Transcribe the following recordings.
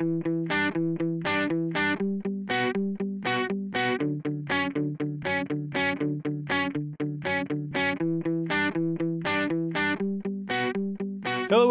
Hello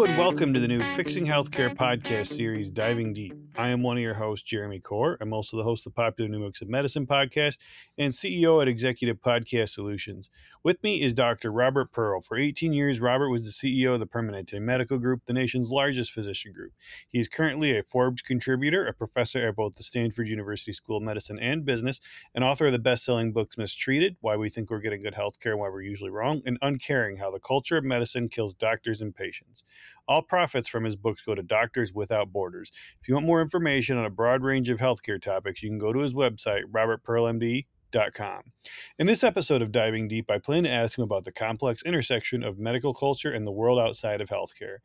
and welcome to the new Fixing Healthcare podcast series, Diving Deep. I am one of your hosts, Jeremy Corr. I'm also the host of the popular New Books of Medicine podcast and CEO at Executive Podcast Solutions. With me is Dr. Robert Pearl. For 18 years, Robert was the CEO of the Permanente Medical Group, the nation's largest physician group. He is currently a Forbes contributor, a professor at both the Stanford University School of Medicine and Business, and author of the best-selling books Mistreated, Why We Think We're Getting Good Healthcare and Why We're Usually Wrong, and Uncaring, How the Culture of Medicine Kills Doctors and Patients. All profits from his books go to Doctors Without Borders. If you want more information on a broad range of healthcare topics, you can go to his website, robertpearlmd.com. In this episode of Diving Deep, I plan to ask him about the complex intersection of medical culture and the world outside of healthcare.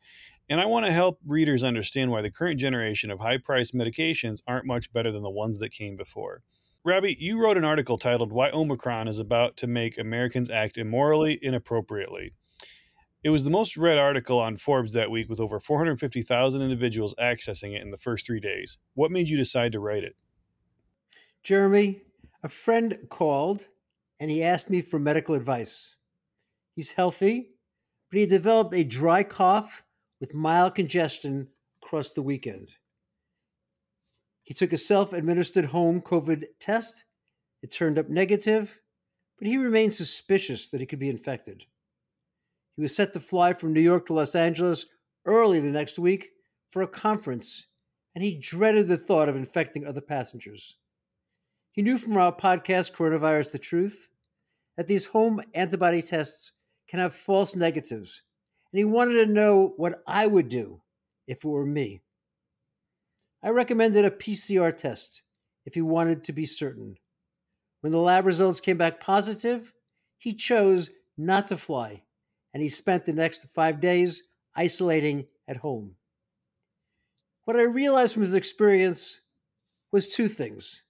And I want to help readers understand why the current generation of high priced medications aren't much better than the ones that came before. Robbie, you wrote an article titled Why Omicron is About to Make Americans Act Immorally Inappropriately. It was the most read article on Forbes that week with over 450,000 individuals accessing it in the first three days. What made you decide to write it? Jeremy, a friend called and he asked me for medical advice. He's healthy, but he developed a dry cough with mild congestion across the weekend. He took a self administered home COVID test. It turned up negative, but he remained suspicious that he could be infected. He was set to fly from New York to Los Angeles early the next week for a conference, and he dreaded the thought of infecting other passengers. He knew from our podcast, Coronavirus the Truth, that these home antibody tests can have false negatives, and he wanted to know what I would do if it were me. I recommended a PCR test if he wanted to be certain. When the lab results came back positive, he chose not to fly and he spent the next five days isolating at home. What I realized from his experience was two things.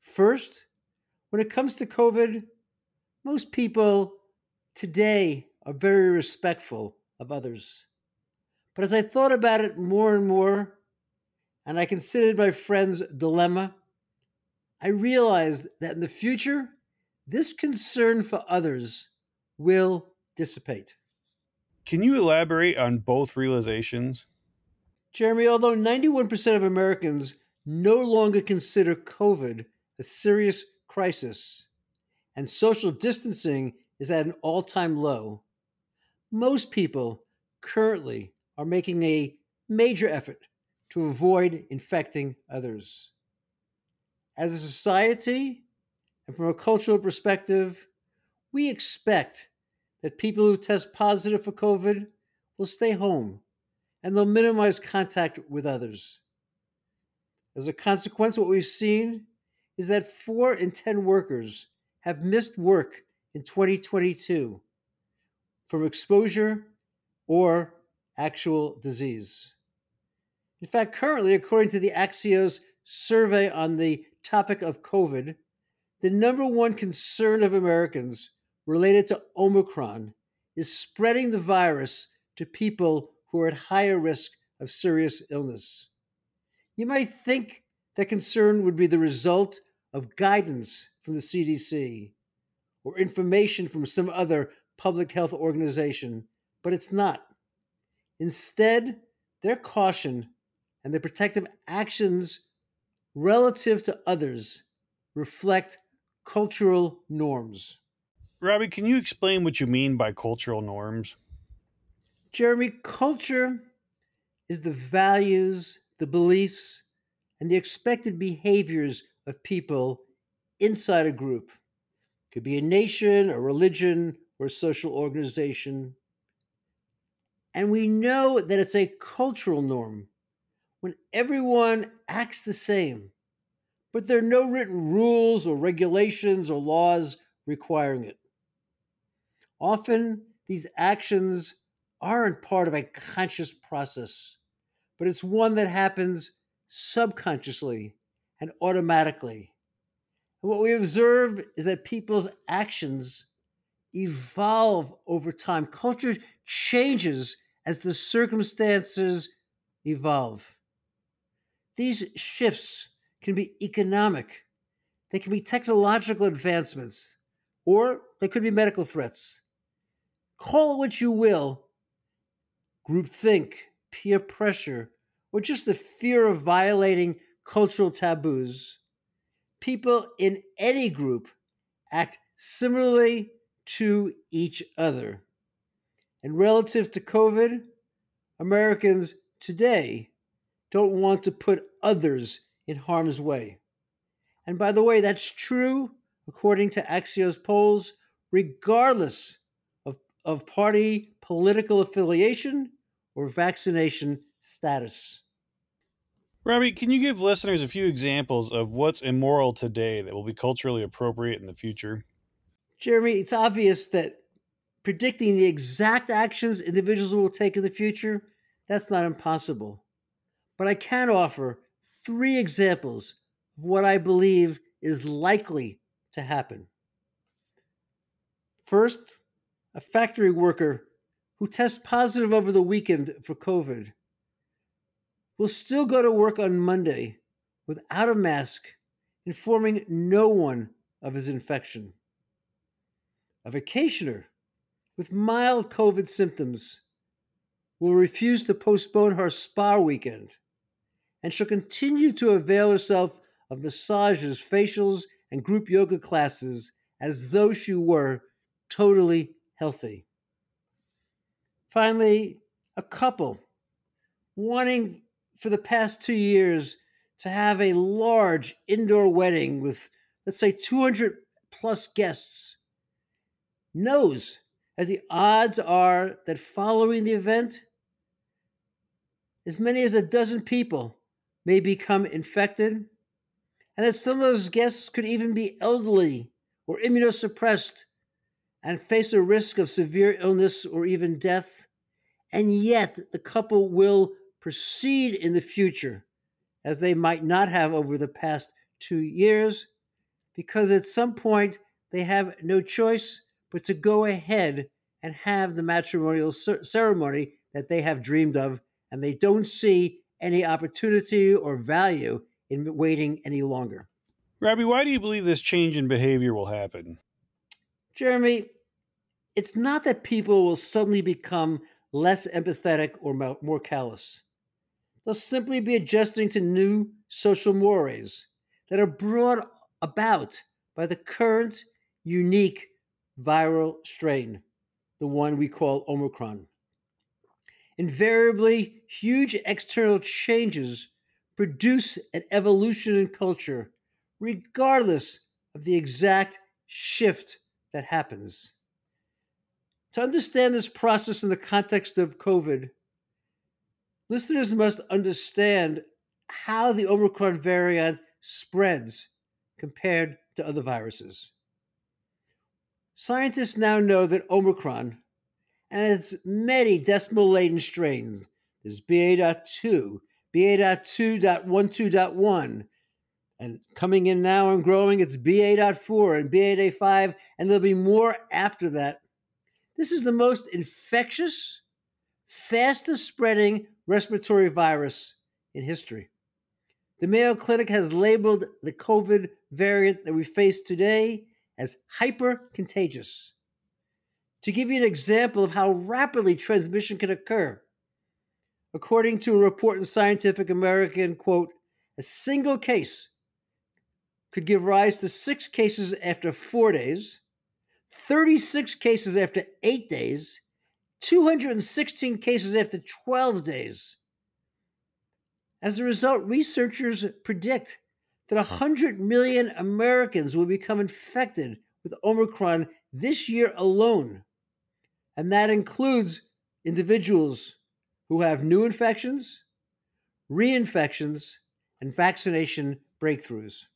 First, when it comes to COVID, most people today are very respectful of others. But as I thought about it more and more, and I considered my friend's dilemma, I realized that in the future, this concern for others will dissipate. Can you elaborate on both realizations? Jeremy, although 91% of Americans no longer consider COVID a serious crisis and social distancing is at an all time low, most people currently are making a major effort to avoid infecting others. As a society and from a cultural perspective, we expect that people who test positive for COVID will stay home and they'll minimize contact with others. As a consequence, what we've seen is that four in 10 workers have missed work in 2022 from exposure or actual disease. In fact, currently, according to the Axios survey on the topic of COVID, the number one concern of Americans related to Omicron is spreading the virus to people who are at higher risk of serious illness. You might think that concern would be the result of guidance from the CDC or information from some other public health organization, but it's not. Instead, their caution and their protective actions relative to others reflect cultural norms. Robbie, can you explain what you mean by cultural norms? Jeremy, culture is the values, the beliefs, and the expected behaviors of people inside a group. It could be a nation, a religion, or a social organization. And we know that it's a cultural norm when everyone acts the same, but there are no written rules or regulations or laws requiring it. Often, these actions aren't part of a conscious process, but it's one that happens subconsciously and automatically. And what we observe is that people's actions evolve over time. Culture changes as the circumstances evolve. These shifts can be economic, they can be technological advancements, or they could be medical threats. Call it what you will groupthink, peer pressure, or just the fear of violating cultural taboos. People in any group act similarly to each other. And relative to COVID, Americans today don't want to put others in harm's way. And by the way, that's true, according to Axios polls, regardless of, party political affiliation or vaccination status. Robbie, can you give listeners a few examples of what's immoral today that will be culturally appropriate in the future? Jeremy, it's obvious that predicting the exact actions individuals will take in the future, that's not impossible. But I can offer three examples of what I believe is likely to happen. First, a factory worker who tests positive over the weekend for COVID will still go to work on Monday without a mask, informing no one of his infection. A vacationer with mild COVID symptoms will refuse to postpone her spa weekend, and she'll continue to avail herself of massages, facials, and group yoga classes as though she were totally healthy. Finally, a couple wanting for the past two years to have a large indoor wedding with, let's say, 200 plus guests knows that the odds are that following the event, as many as a dozen people may become infected, and that some of those guests could even be elderly or immunosuppressed and face a risk of severe illness or even death. And yet, the couple will proceed in the future as they might not have over the past two years, because at some point they have no choice but to go ahead and have the matrimonial ceremony that they have dreamed of, and they don't see any opportunity or value in waiting any longer. Robbie, why do you believe this change in behavior will happen? Jeremy, it's not that people will suddenly become less empathetic or more callous. They'll simply be adjusting to new social mores that are brought about by the current unique viral strain, the one we call Omicron. Invariably, huge external changes produce an evolution in culture, regardless of the exact shift that happens. To understand this process in the context of COVID, listeners must understand how the Omicron variant spreads compared to other viruses. Scientists now know that Omicron and its many decimal laden strains, there's BA.2, BA.2.12.1, and coming in now and growing, it's BA.4 and BA.5, and there'll be more after that. This is the most infectious, fastest spreading respiratory virus in history. The Mayo Clinic has labeled the COVID variant that we face today as hyper contagious. To give you an example of how rapidly transmission can occur, according to a report in Scientific American, quote, a single case could give rise to six cases after four days, 36 cases after eight days, 216 cases after 12 days. As a result, researchers predict that 100 million Americans will become infected with Omicron this year alone. And that includes individuals who have new infections, reinfections, and vaccination breakthroughs.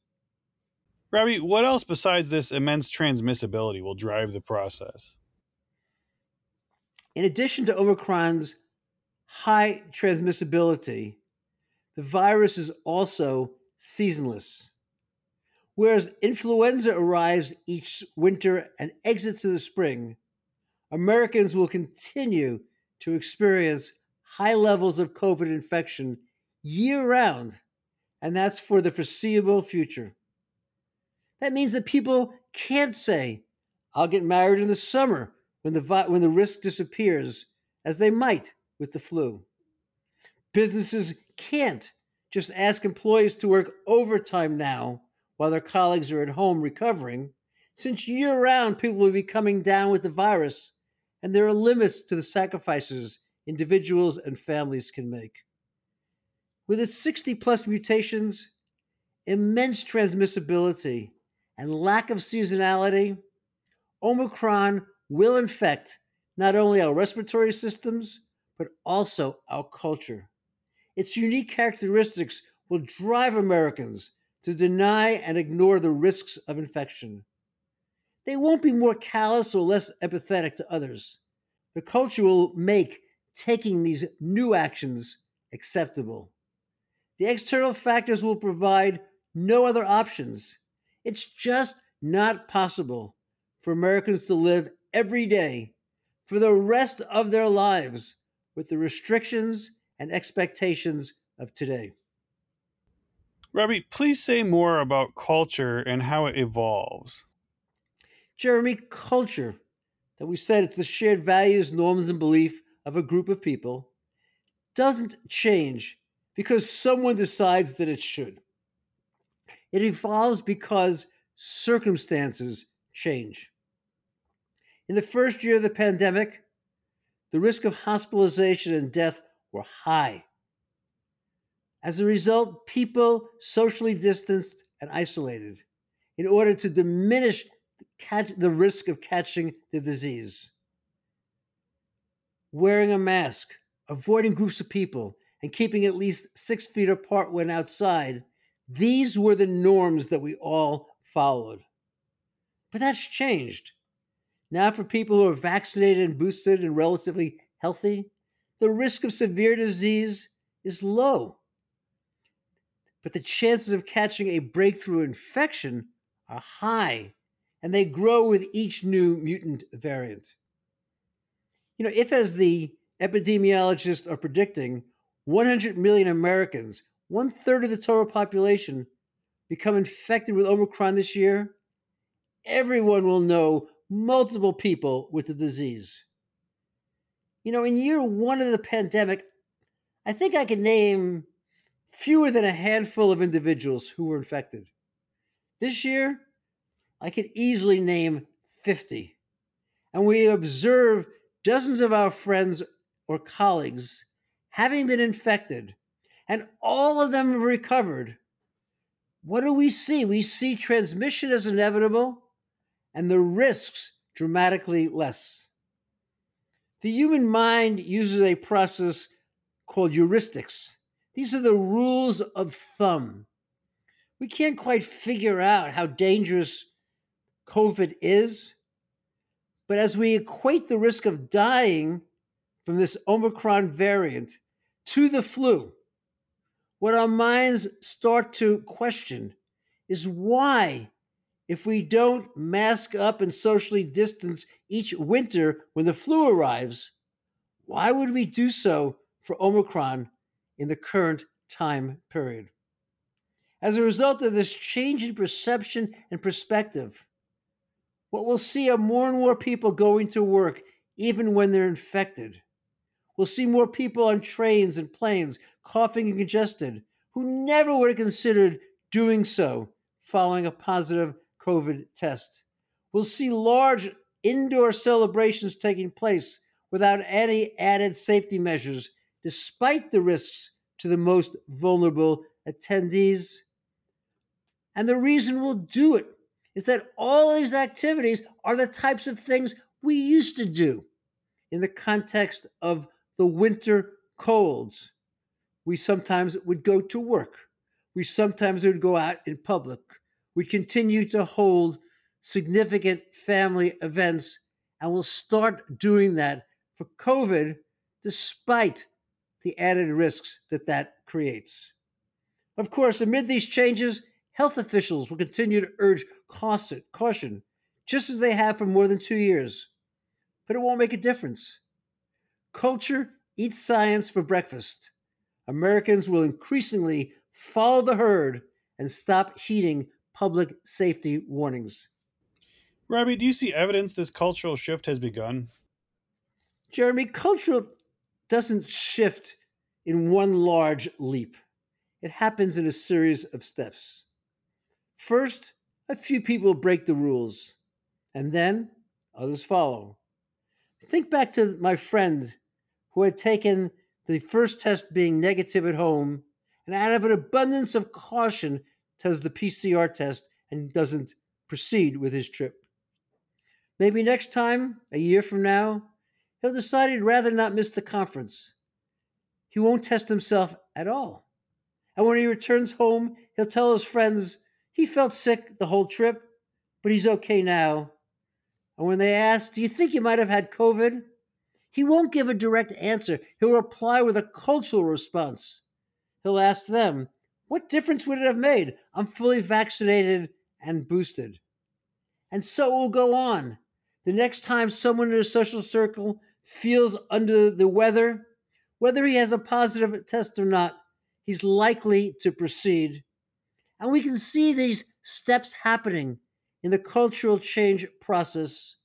Robbie, what else besides this immense transmissibility will drive the process? In addition to Omicron's high transmissibility, the virus is also seasonless. Whereas influenza arrives each winter and exits in the spring, Americans will continue to experience high levels of COVID infection year round and that's for the foreseeable future. That means that people can't say, I'll get married in the summer when the, when the risk disappears, as they might with the flu. Businesses can't just ask employees to work overtime now while their colleagues are at home recovering, since year round people will be coming down with the virus, and there are limits to the sacrifices individuals and families can make. With its 60 plus mutations, immense transmissibility, and lack of seasonality, Omicron will infect not only our respiratory systems, but also our culture. Its unique characteristics will drive Americans to deny and ignore the risks of infection. They won't be more callous or less empathetic to others. The culture will make taking these new actions acceptable. The external factors will provide no other options. It's just not possible for Americans to live every day for the rest of their lives with the restrictions and expectations of today. Robbie, please say more about culture and how it evolves. Jeremy, culture, that we said it's the shared values, norms, and belief of a group of people, doesn't change because someone decides that it should. It evolves because circumstances change. In the first year of the pandemic, the risk of hospitalization and death were high. As a result, people socially distanced and isolated in order to diminish the risk of catching the disease. Wearing a mask, avoiding groups of people, and keeping at least six feet apart when outside, these were the norms that we all followed. But that's changed. Now, for people who are vaccinated and boosted and relatively healthy, the risk of severe disease is low. But the chances of catching a breakthrough infection are high, and they grow with each new mutant variant. You know, if, as the epidemiologists are predicting, 100 million Americans, one third of the total population, become infected with Omicron this year, everyone will know multiple people with the disease. You know, in year one of the pandemic, I think I could name fewer than a handful of individuals who were infected. This year, I could easily name 50. And we observe dozens of our friends or colleagues having been infected, and all of them have recovered. What do we see? We see transmission as inevitable and the risks dramatically less. The human mind uses a process called heuristics. These are the rules of thumb. We can't quite figure out how dangerous COVID is, but as we equate the risk of dying from this Omicron variant to the flu, what our minds start to question is why if we don't mask up and socially distance each winter when the flu arrives, why would we do so for Omicron in the current time period? As a result of this change in perception and perspective, what we'll see are more and more people going to work even when they're infected. We'll see more people on trains and planes coughing and congested who never would have considered doing so following a positive COVID test. We'll see large indoor celebrations taking place without any added safety measures, despite the risks to the most vulnerable attendees. And the reason we'll do it is that all these activities are the types of things we used to do in the context of the winter colds. We sometimes would go to work. We sometimes would go out in public we continue to hold significant family events and we'll start doing that for COVID despite the added risks that that creates. Of course, amid these changes, health officials will continue to urge caution, just as they have for more than two years. But it won't make a difference. Culture eats science for breakfast. Americans will increasingly follow the herd, and stop heeding public safety warnings. Robbie, do you see evidence this cultural shift has begun? Jeremy, culture doesn't shift in one large leap. It happens in a series of steps. First, a few people break the rules, and then others follow. Think back to my friend who had taken the first test being negative at home, and out of an abundance of caution, does the PCR test and doesn't proceed with his trip. Maybe next time, a year from now, he'll decide he'd rather not miss the conference. He won't test himself at all. And when he returns home, he'll tell his friends he felt sick the whole trip, but he's okay now. And when they ask, Do you think you might have had COVID? He won't give a direct answer. He'll reply with a cultural response. He'll ask them, What difference would it have made? I'm fully vaccinated and boosted. And so will go on. The next time someone in a social circle feels under the weather, whether he has a positive test or not, he's likely to proceed. And we can see these steps happening in the cultural change process.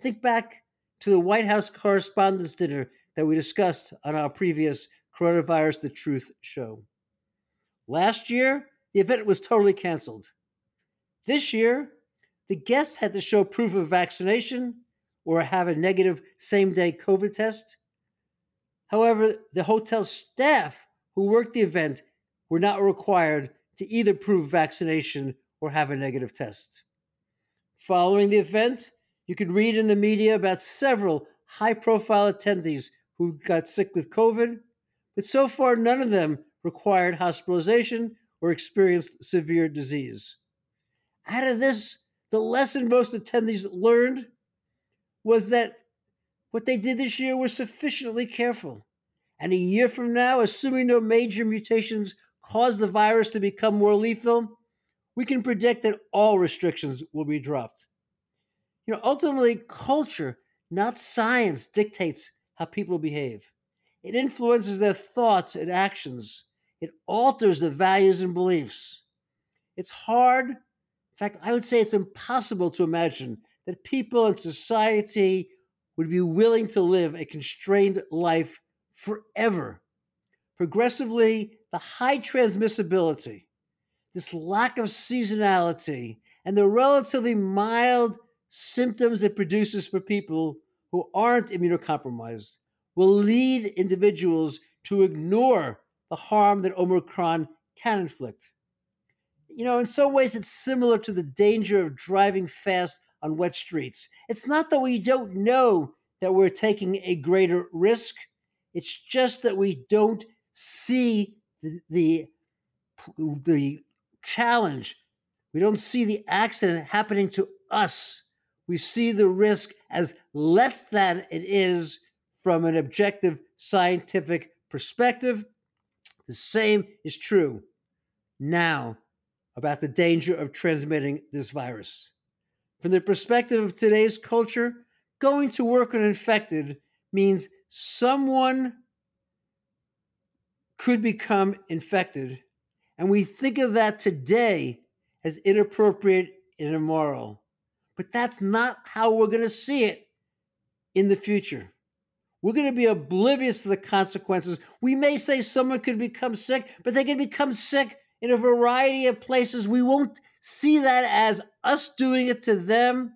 Think back to the White House Correspondents' Dinner that we discussed on our previous Coronavirus The Truth show. Last year, the event was totally canceled. This year, the guests had to show proof of vaccination or have a negative same day COVID test. However, the hotel staff who worked the event were not required to either prove vaccination or have a negative test. Following the event, you could read in the media about several high profile attendees who got sick with COVID, but so far none of them required hospitalization or experienced severe disease. Out of this, the lesson most attendees learned was that what they did this year was sufficiently careful. And a year from now, assuming no major mutations cause the virus to become more lethal, we can predict that all restrictions will be dropped. You know, ultimately, culture, not science, dictates how people behave. It influences their thoughts and actions. It alters the values and beliefs. It's hard, in fact, I would say it's impossible to imagine that people in society would be willing to live a constrained life forever. Progressively, the high transmissibility, this lack of seasonality, and the relatively mild symptoms it produces for people who aren't immunocompromised will lead individuals to ignore the harm that Omicron can inflict. You know, in some ways, it's similar to the danger of driving fast on wet streets. It's not that we don't know that we're taking a greater risk, it's just that we don't see the, the, the challenge. We don't see the accident happening to us. We see the risk as less than it is from an objective scientific perspective. The same is true now about the danger of transmitting this virus. From the perspective of today's culture, going to work when infected means someone could become infected. And we think of that today as inappropriate and immoral. But that's not how we're going to see it in the future. We're going to be oblivious to the consequences. We may say someone could become sick, but they can become sick in a variety of places. We won't see that as us doing it to them,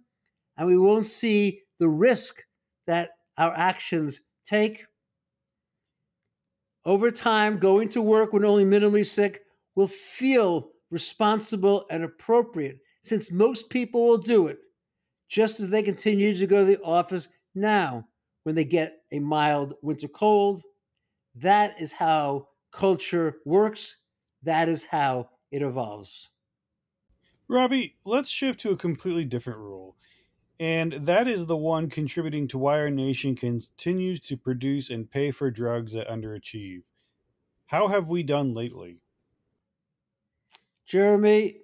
and we won't see the risk that our actions take. Over time, going to work when only minimally sick will feel responsible and appropriate since most people will do it, just as they continue to go to the office now when they get a mild winter cold. That is how culture works. That is how it evolves. Robbie, let's shift to a completely different rule. And that is the one contributing to why our nation continues to produce and pay for drugs that underachieve. How have we done lately? Jeremy,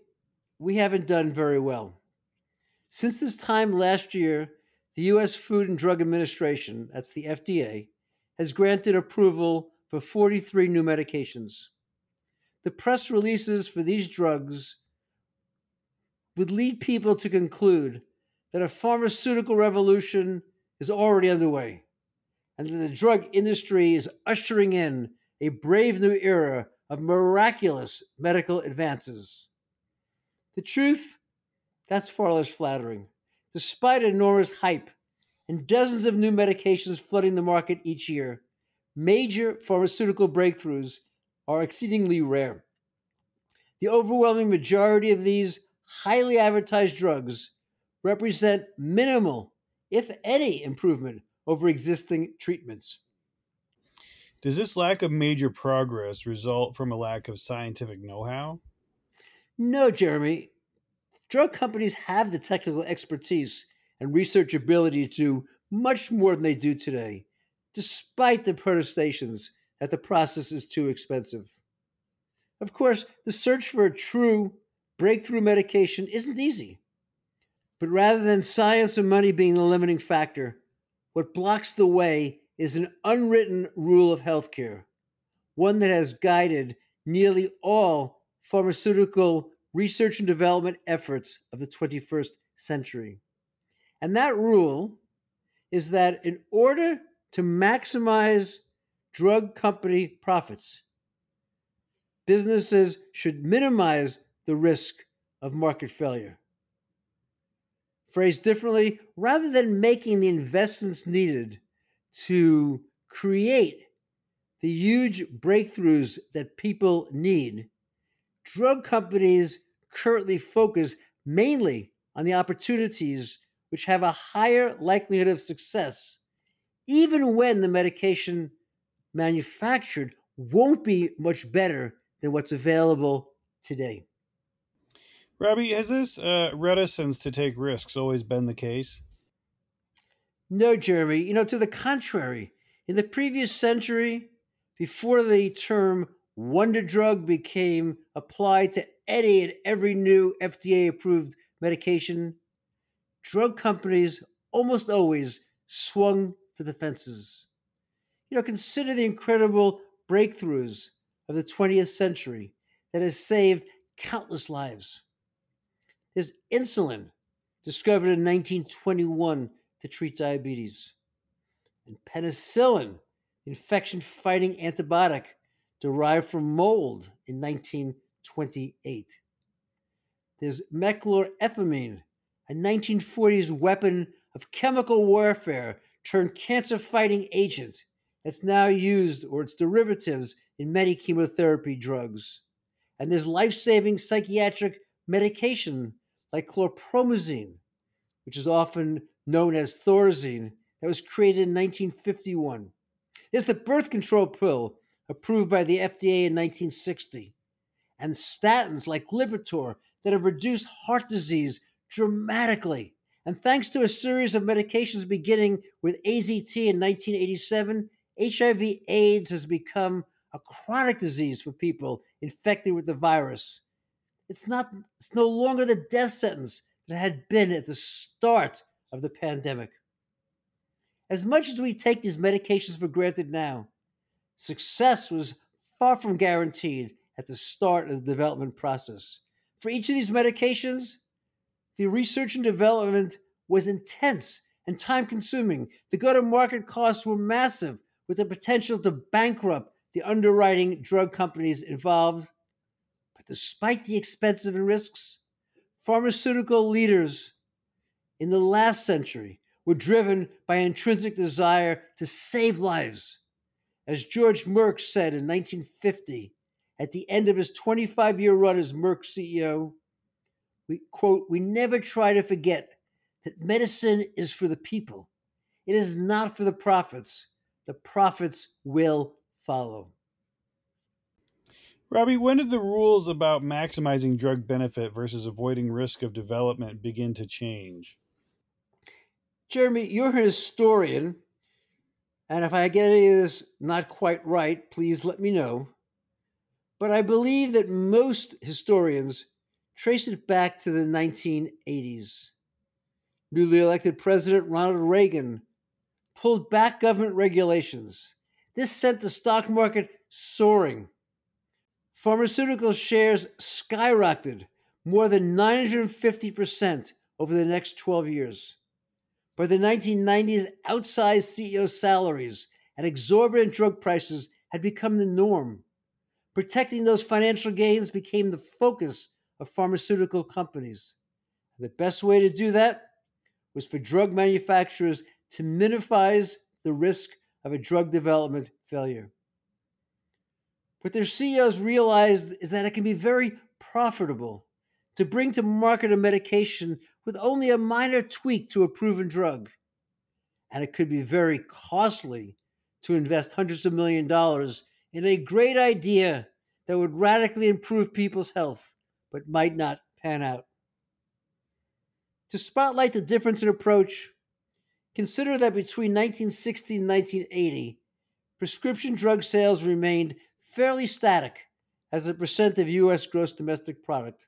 we haven't done very well. Since this time last year, the U.S. Food and Drug Administration, that's the FDA, has granted approval for 43 new medications. the press releases for these drugs would lead people to conclude that a pharmaceutical revolution is already underway and that the drug industry is ushering in a brave new era of miraculous medical advances. The truth, that's far less flattering. Despite enormous hype and dozens of new medications flooding the market each year, major pharmaceutical breakthroughs are exceedingly rare. The overwhelming majority of these highly advertised drugs represent minimal, if any, improvement over existing treatments. Does this lack of major progress result from a lack of scientific know how? No, Jeremy. Drug companies have the technical expertise and research ability to do much more than they do today, despite the protestations that the process is too expensive. Of course, the search for a true breakthrough medication isn't easy. But rather than science and money being the limiting factor, what blocks the way is an unwritten rule of healthcare, one that has guided nearly all pharmaceutical research and development efforts of the 21st century. And that rule is that in order to maximize drug company profits, businesses should minimize the risk of market failure. Phrased differently, rather than making the investments needed to create the huge breakthroughs that people need, drug companies currently focus mainly on the opportunities which have a higher likelihood of success, even when the medication manufactured won't be much better than what's available today. Robbie, has this uh, reticence to take risks always been the case? No, Jeremy. You know, to the contrary. In the previous century, before the term wonder drug became applied to any and every new FDA approved medication, drug companies almost always swung for the fences. You know, consider the incredible breakthroughs of the 20th century that has saved countless lives. There's insulin, discovered in 1921 to treat diabetes, and penicillin, infection fighting antibiotic derived from mold in 1928. There's mechlorethamine, a 1940s weapon of chemical warfare turned cancer fighting agent that's now used or its derivatives in many chemotherapy drugs. And there's life saving psychiatric medication like chlorpromazine, which is often known as Thorazine, that was created in 1951. There's the birth control pill approved by the FDA in 1960, and statins like Lipitor that have reduced heart disease dramatically. And thanks to a series of medications beginning with AZT in 1987, HIV AIDS has become a chronic disease for people infected with the virus. It's not it's no longer the death sentence that had been at the start of the pandemic. As much as we take these medications for granted now, success was far from guaranteed at the start of the development process. For each of these medications, the research and development was intense and time consuming. The go to market costs were massive, with the potential to bankrupt the underwriting drug companies involved But despite the expenses and risks, pharmaceutical leaders in the last century were driven by an intrinsic desire to save lives. As George Merck said in 1950, at the end of his 25 year run as Merck CEO, we quote, we never try to forget that medicine is for the people. It is not for the profits. The profits will follow. Robbie, when did the rules about maximizing drug benefit versus avoiding risk of development begin to change? Jeremy, you're a historian, and if I get any of this not quite right, please let me know. But I believe that most historians trace it back to the 1980s. Newly elected President Ronald Reagan pulled back government regulations. This sent the stock market soaring Pharmaceutical shares skyrocketed more than 950% over the next 12 years. By the 1990s, outsized CEO salaries and exorbitant drug prices had become the norm. Protecting those financial gains became the focus of pharmaceutical companies. The best way to do that was for drug manufacturers to minimize the risk of a drug development failure. What their CEOs realized is that it can be very profitable to bring to market a medication with only a minor tweak to a proven drug. And it could be very costly to invest hundreds of million dollars in a great idea that would radically improve people's health, but might not pan out. To spotlight the difference in approach, consider that between 1960 and 1980, prescription drug sales remained fairly static as a percent of U.S. gross domestic product,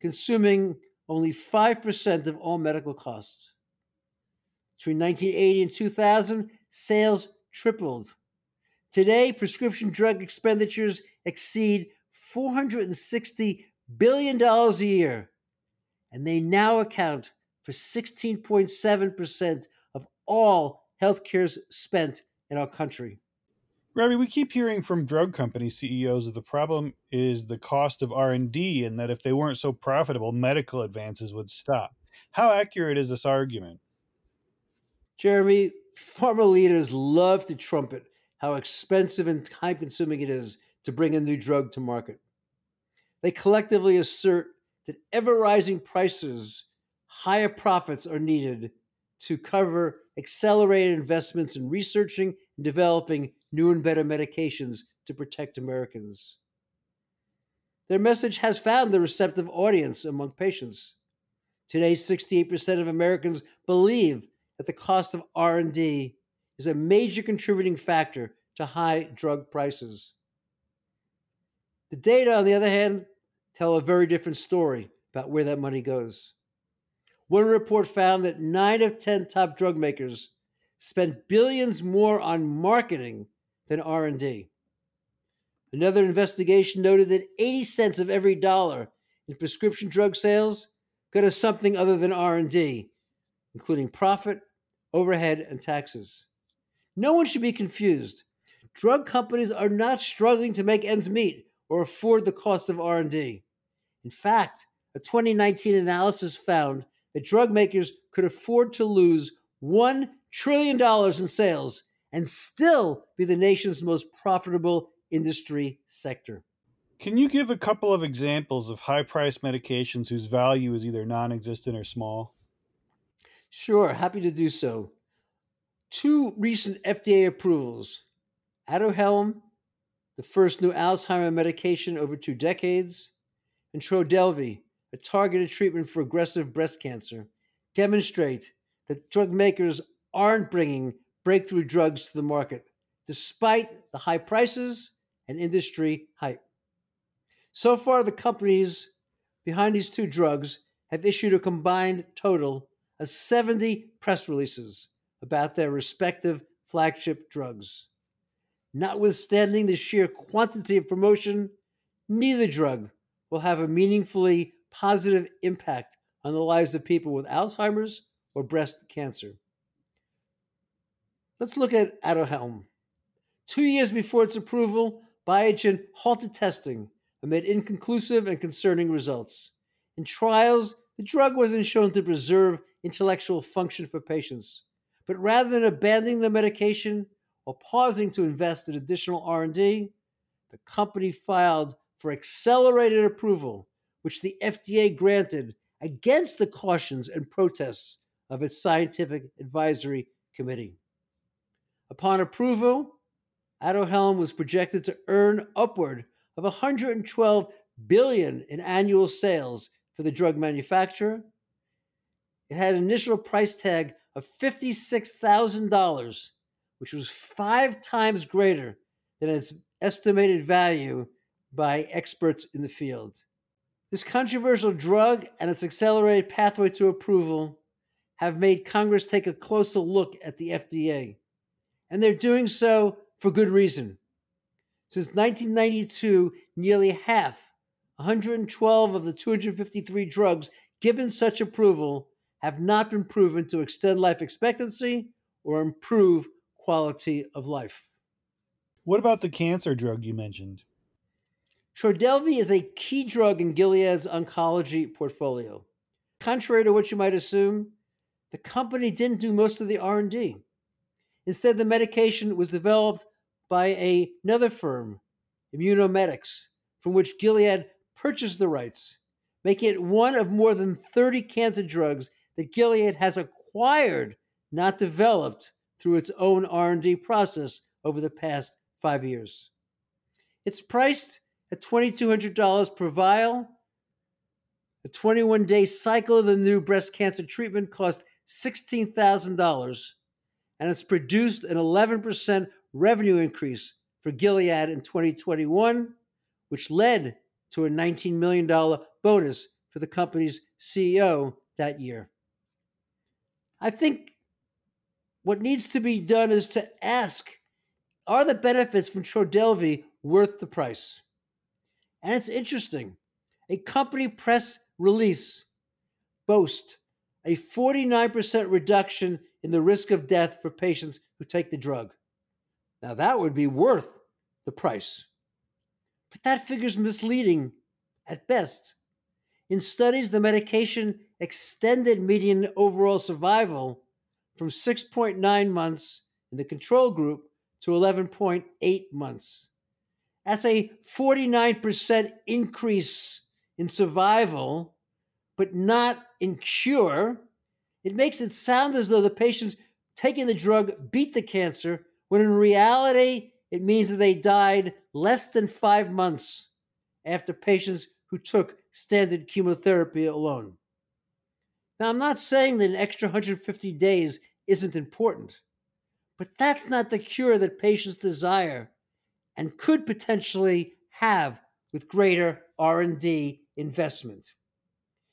consuming only 5% of all medical costs. Between 1980 and 2000, sales tripled. Today, prescription drug expenditures exceed $460 billion a year, and they now account for 16.7% of all healthcare spent in our country. Robbie, we keep hearing from drug company CEOs that the problem is the cost of R&D and that if they weren't so profitable, medical advances would stop. How accurate is this argument? Jeremy, pharma leaders love to trumpet how expensive and time consuming it is to bring a new drug to market. They collectively assert that ever rising prices, higher profits are needed to cover accelerated investments in researching developing new and better medications to protect Americans. Their message has found the receptive audience among patients. Today, 68% of Americans believe that the cost of R&D is a major contributing factor to high drug prices. The data, on the other hand, tell a very different story about where that money goes. One report found that 9 of 10 top drug makers spent billions more on marketing than R&D. Another investigation noted that 80 cents of every dollar in prescription drug sales go to something other than R&D, including profit, overhead, and taxes. No one should be confused. Drug companies are not struggling to make ends meet or afford the cost of R&D. In fact, a 2019 analysis found that drug makers could afford to lose $1 trillion dollars in sales and still be the nation's most profitable industry sector. Can you give a couple of examples of high priced medications whose value is either non existent or small? Sure, happy to do so. Two recent FDA approvals Aduhelm, the first new Alzheimer medication over two decades, and Trodelvy, a targeted treatment for aggressive breast cancer, demonstrate that drug makers aren't bringing breakthrough drugs to the market, despite the high prices and industry hype. So far, the companies behind these two drugs have issued a combined total of 70 press releases about their respective flagship drugs. Notwithstanding the sheer quantity of promotion, neither drug will have a meaningfully positive impact on the lives of people with Alzheimer's or breast cancer. Let's look at Aduhelm. Two years before its approval, Biogen halted testing amid inconclusive and concerning results. In trials, the drug wasn't shown to preserve intellectual function for patients. But rather than abandoning the medication or pausing to invest in additional R&D, the company filed for accelerated approval, which the FDA granted against the cautions and protests of its scientific advisory committee. Upon approval, Aduhelm was projected to earn upward of 112 billion in annual sales for the drug manufacturer. It had an initial price tag of $56,000, which was five times greater than its estimated value by experts in the field. This controversial drug and its accelerated pathway to approval have made Congress take a closer look at the FDA and they're doing so for good reason. Since 1992, nearly half, 112 of the 253 drugs given such approval, have not been proven to extend life expectancy or improve quality of life. What about the cancer drug you mentioned? Trodelvy is a key drug in Gilead's oncology portfolio. Contrary to what you might assume, the company didn't do most of the R&D. Instead, the medication was developed by a, another firm, Immunomedics, from which Gilead purchased the rights, making it one of more than 30 cancer drugs that Gilead has acquired, not developed, through its own R&D process over the past 5 years. It's priced at $2200 per vial. The 21-day cycle of the new breast cancer treatment cost $16,000 and it's produced an 11% revenue increase for Gilead in 2021, which led to a $19 million bonus for the company's CEO that year. I think what needs to be done is to ask are the benefits from Trodelvy worth the price? And it's interesting. A company press release boasts a 49% reduction in the risk of death for patients who take the drug. Now, that would be worth the price. But that figure is misleading at best. In studies, the medication extended median overall survival from 6.9 months in the control group to 11.8 months. That's a 49% increase in survival, but not in cure. It makes it sound as though the patients taking the drug beat the cancer, when in reality, it means that they died less than five months after patients who took standard chemotherapy alone. Now, I'm not saying that an extra 150 days isn't important, but that's not the cure that patients desire and could potentially have with greater R&D investment.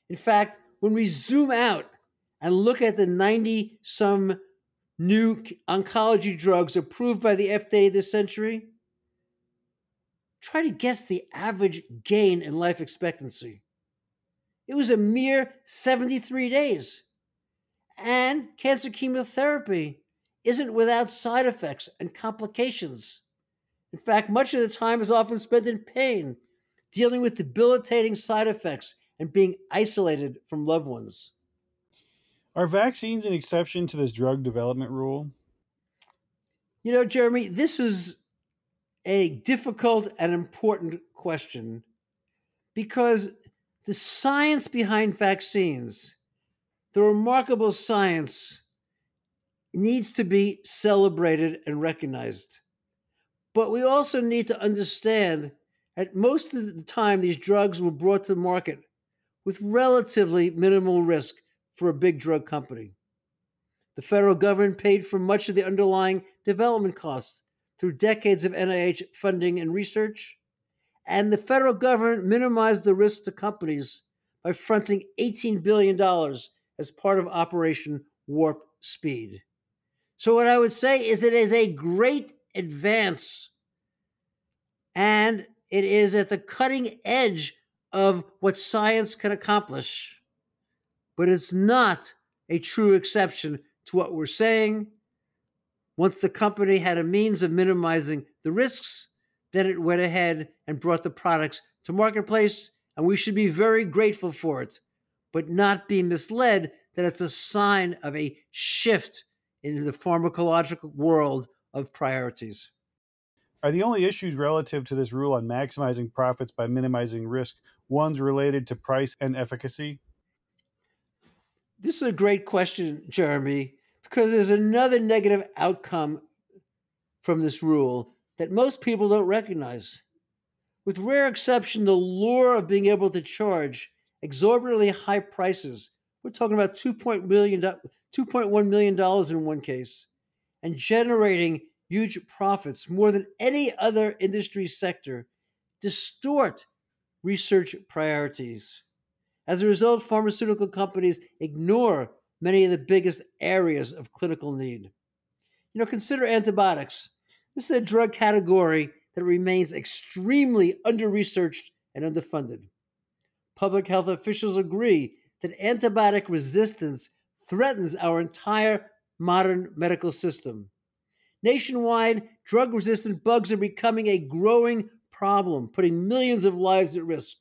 In fact, when we zoom out and look at the 90 some new oncology drugs approved by the FDA this century, try to guess the average gain in life expectancy. It was a mere 73 days. And cancer chemotherapy isn't without side effects and complications. In fact, much of the time is often spent in pain, dealing with debilitating side effects and being isolated from loved ones. Are vaccines an exception to this drug development rule? You know, Jeremy, this is a difficult and important question because the science behind vaccines, the remarkable science, needs to be celebrated and recognized. But we also need to understand that most of the time these drugs were brought to market with relatively minimal risk for a big drug company. The federal government paid for much of the underlying development costs through decades of NIH funding and research, and the federal government minimized the risk to companies by fronting $18 billion as part of Operation Warp Speed. So, what I would say is it is a great advance, and it is at the cutting edge of what science can accomplish but it's not a true exception to what we're saying. Once the company had a means of minimizing the risks, then it went ahead and brought the products to marketplace, and we should be very grateful for it, but not be misled that it's a sign of a shift in the pharmacological world of priorities. Are the only issues relative to this rule on maximizing profits by minimizing risk ones related to price and efficacy? This is a great question, Jeremy, because there's another negative outcome from this rule that most people don't recognize. With rare exception, the lure of being able to charge exorbitantly high prices, we're talking about $2.1 million, $2.1 million in one case, and generating huge profits more than any other industry sector, distort research priorities. As a result, pharmaceutical companies ignore many of the biggest areas of clinical need. You know, consider antibiotics. This is a drug category that remains extremely under researched and underfunded. Public health officials agree that antibiotic resistance threatens our entire modern medical system. Nationwide, drug resistant bugs are becoming a growing problem, putting millions of lives at risk.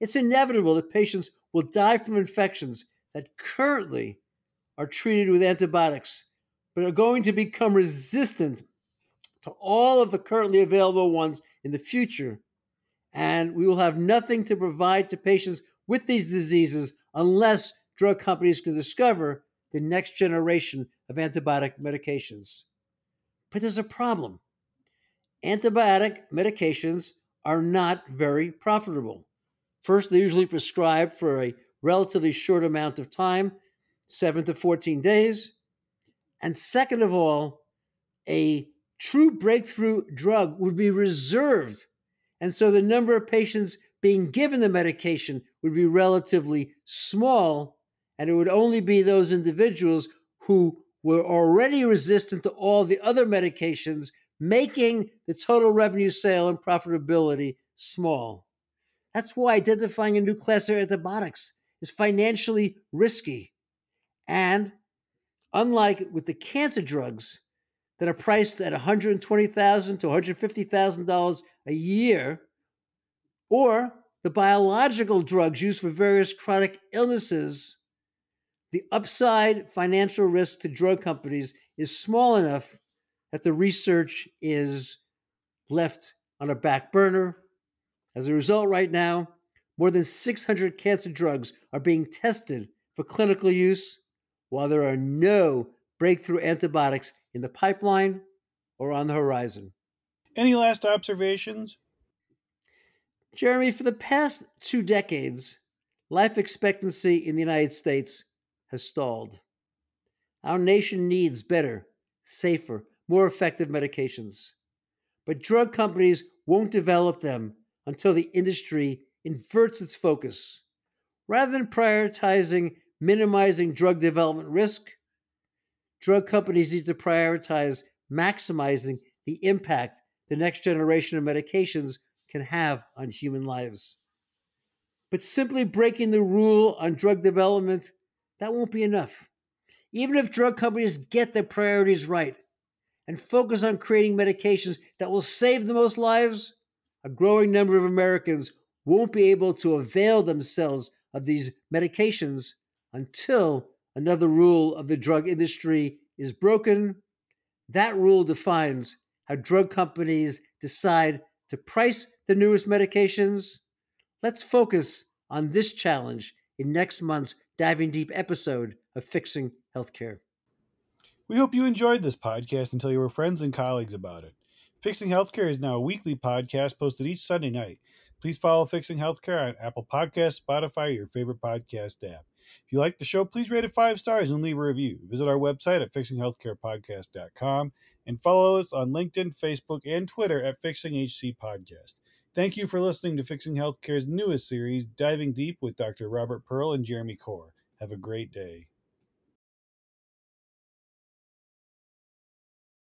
It's inevitable that patients will die from infections that currently are treated with antibiotics, but are going to become resistant to all of the currently available ones in the future. And we will have nothing to provide to patients with these diseases unless drug companies can discover the next generation of antibiotic medications. But there's a problem. Antibiotic medications are not very profitable. First, they're usually prescribed for a relatively short amount of time, 7 to 14 days. And second of all, a true breakthrough drug would be reserved. And so the number of patients being given the medication would be relatively small, and it would only be those individuals who were already resistant to all the other medications, making the total revenue sale and profitability small. That's why identifying a new class of antibiotics is financially risky. And unlike with the cancer drugs that are priced at $120,000 to $150,000 a year, or the biological drugs used for various chronic illnesses, the upside financial risk to drug companies is small enough that the research is left on a back burner. As a result, right now, more than 600 cancer drugs are being tested for clinical use, while there are no breakthrough antibiotics in the pipeline or on the horizon. Any last observations? Jeremy, for the past two decades, life expectancy in the United States has stalled. Our nation needs better, safer, more effective medications. But drug companies won't develop them until the industry inverts its focus. Rather than prioritizing minimizing drug development risk, drug companies need to prioritize maximizing the impact the next generation of medications can have on human lives. But simply breaking the rule on drug development that won't be enough. Even if drug companies get their priorities right and focus on creating medications that will save the most lives, a growing number of Americans won't be able to avail themselves of these medications until another rule of the drug industry is broken. That rule defines how drug companies decide to price the newest medications. Let's focus on this challenge in next month's diving deep episode of Fixing Healthcare. We hope you enjoyed this podcast and tell your friends and colleagues about it. Fixing Healthcare is now a weekly podcast posted each Sunday night. Please follow Fixing Healthcare on Apple Podcasts, Spotify, or your favorite podcast app. If you like the show, please rate it five stars and leave a review. Visit our website at fixinghealthcarepodcast.com and follow us on LinkedIn, Facebook, and Twitter at Fixing HC Podcast. Thank you for listening to Fixing Healthcare's newest series, Diving Deep with Dr. Robert Pearl and Jeremy Corr. Have a great day.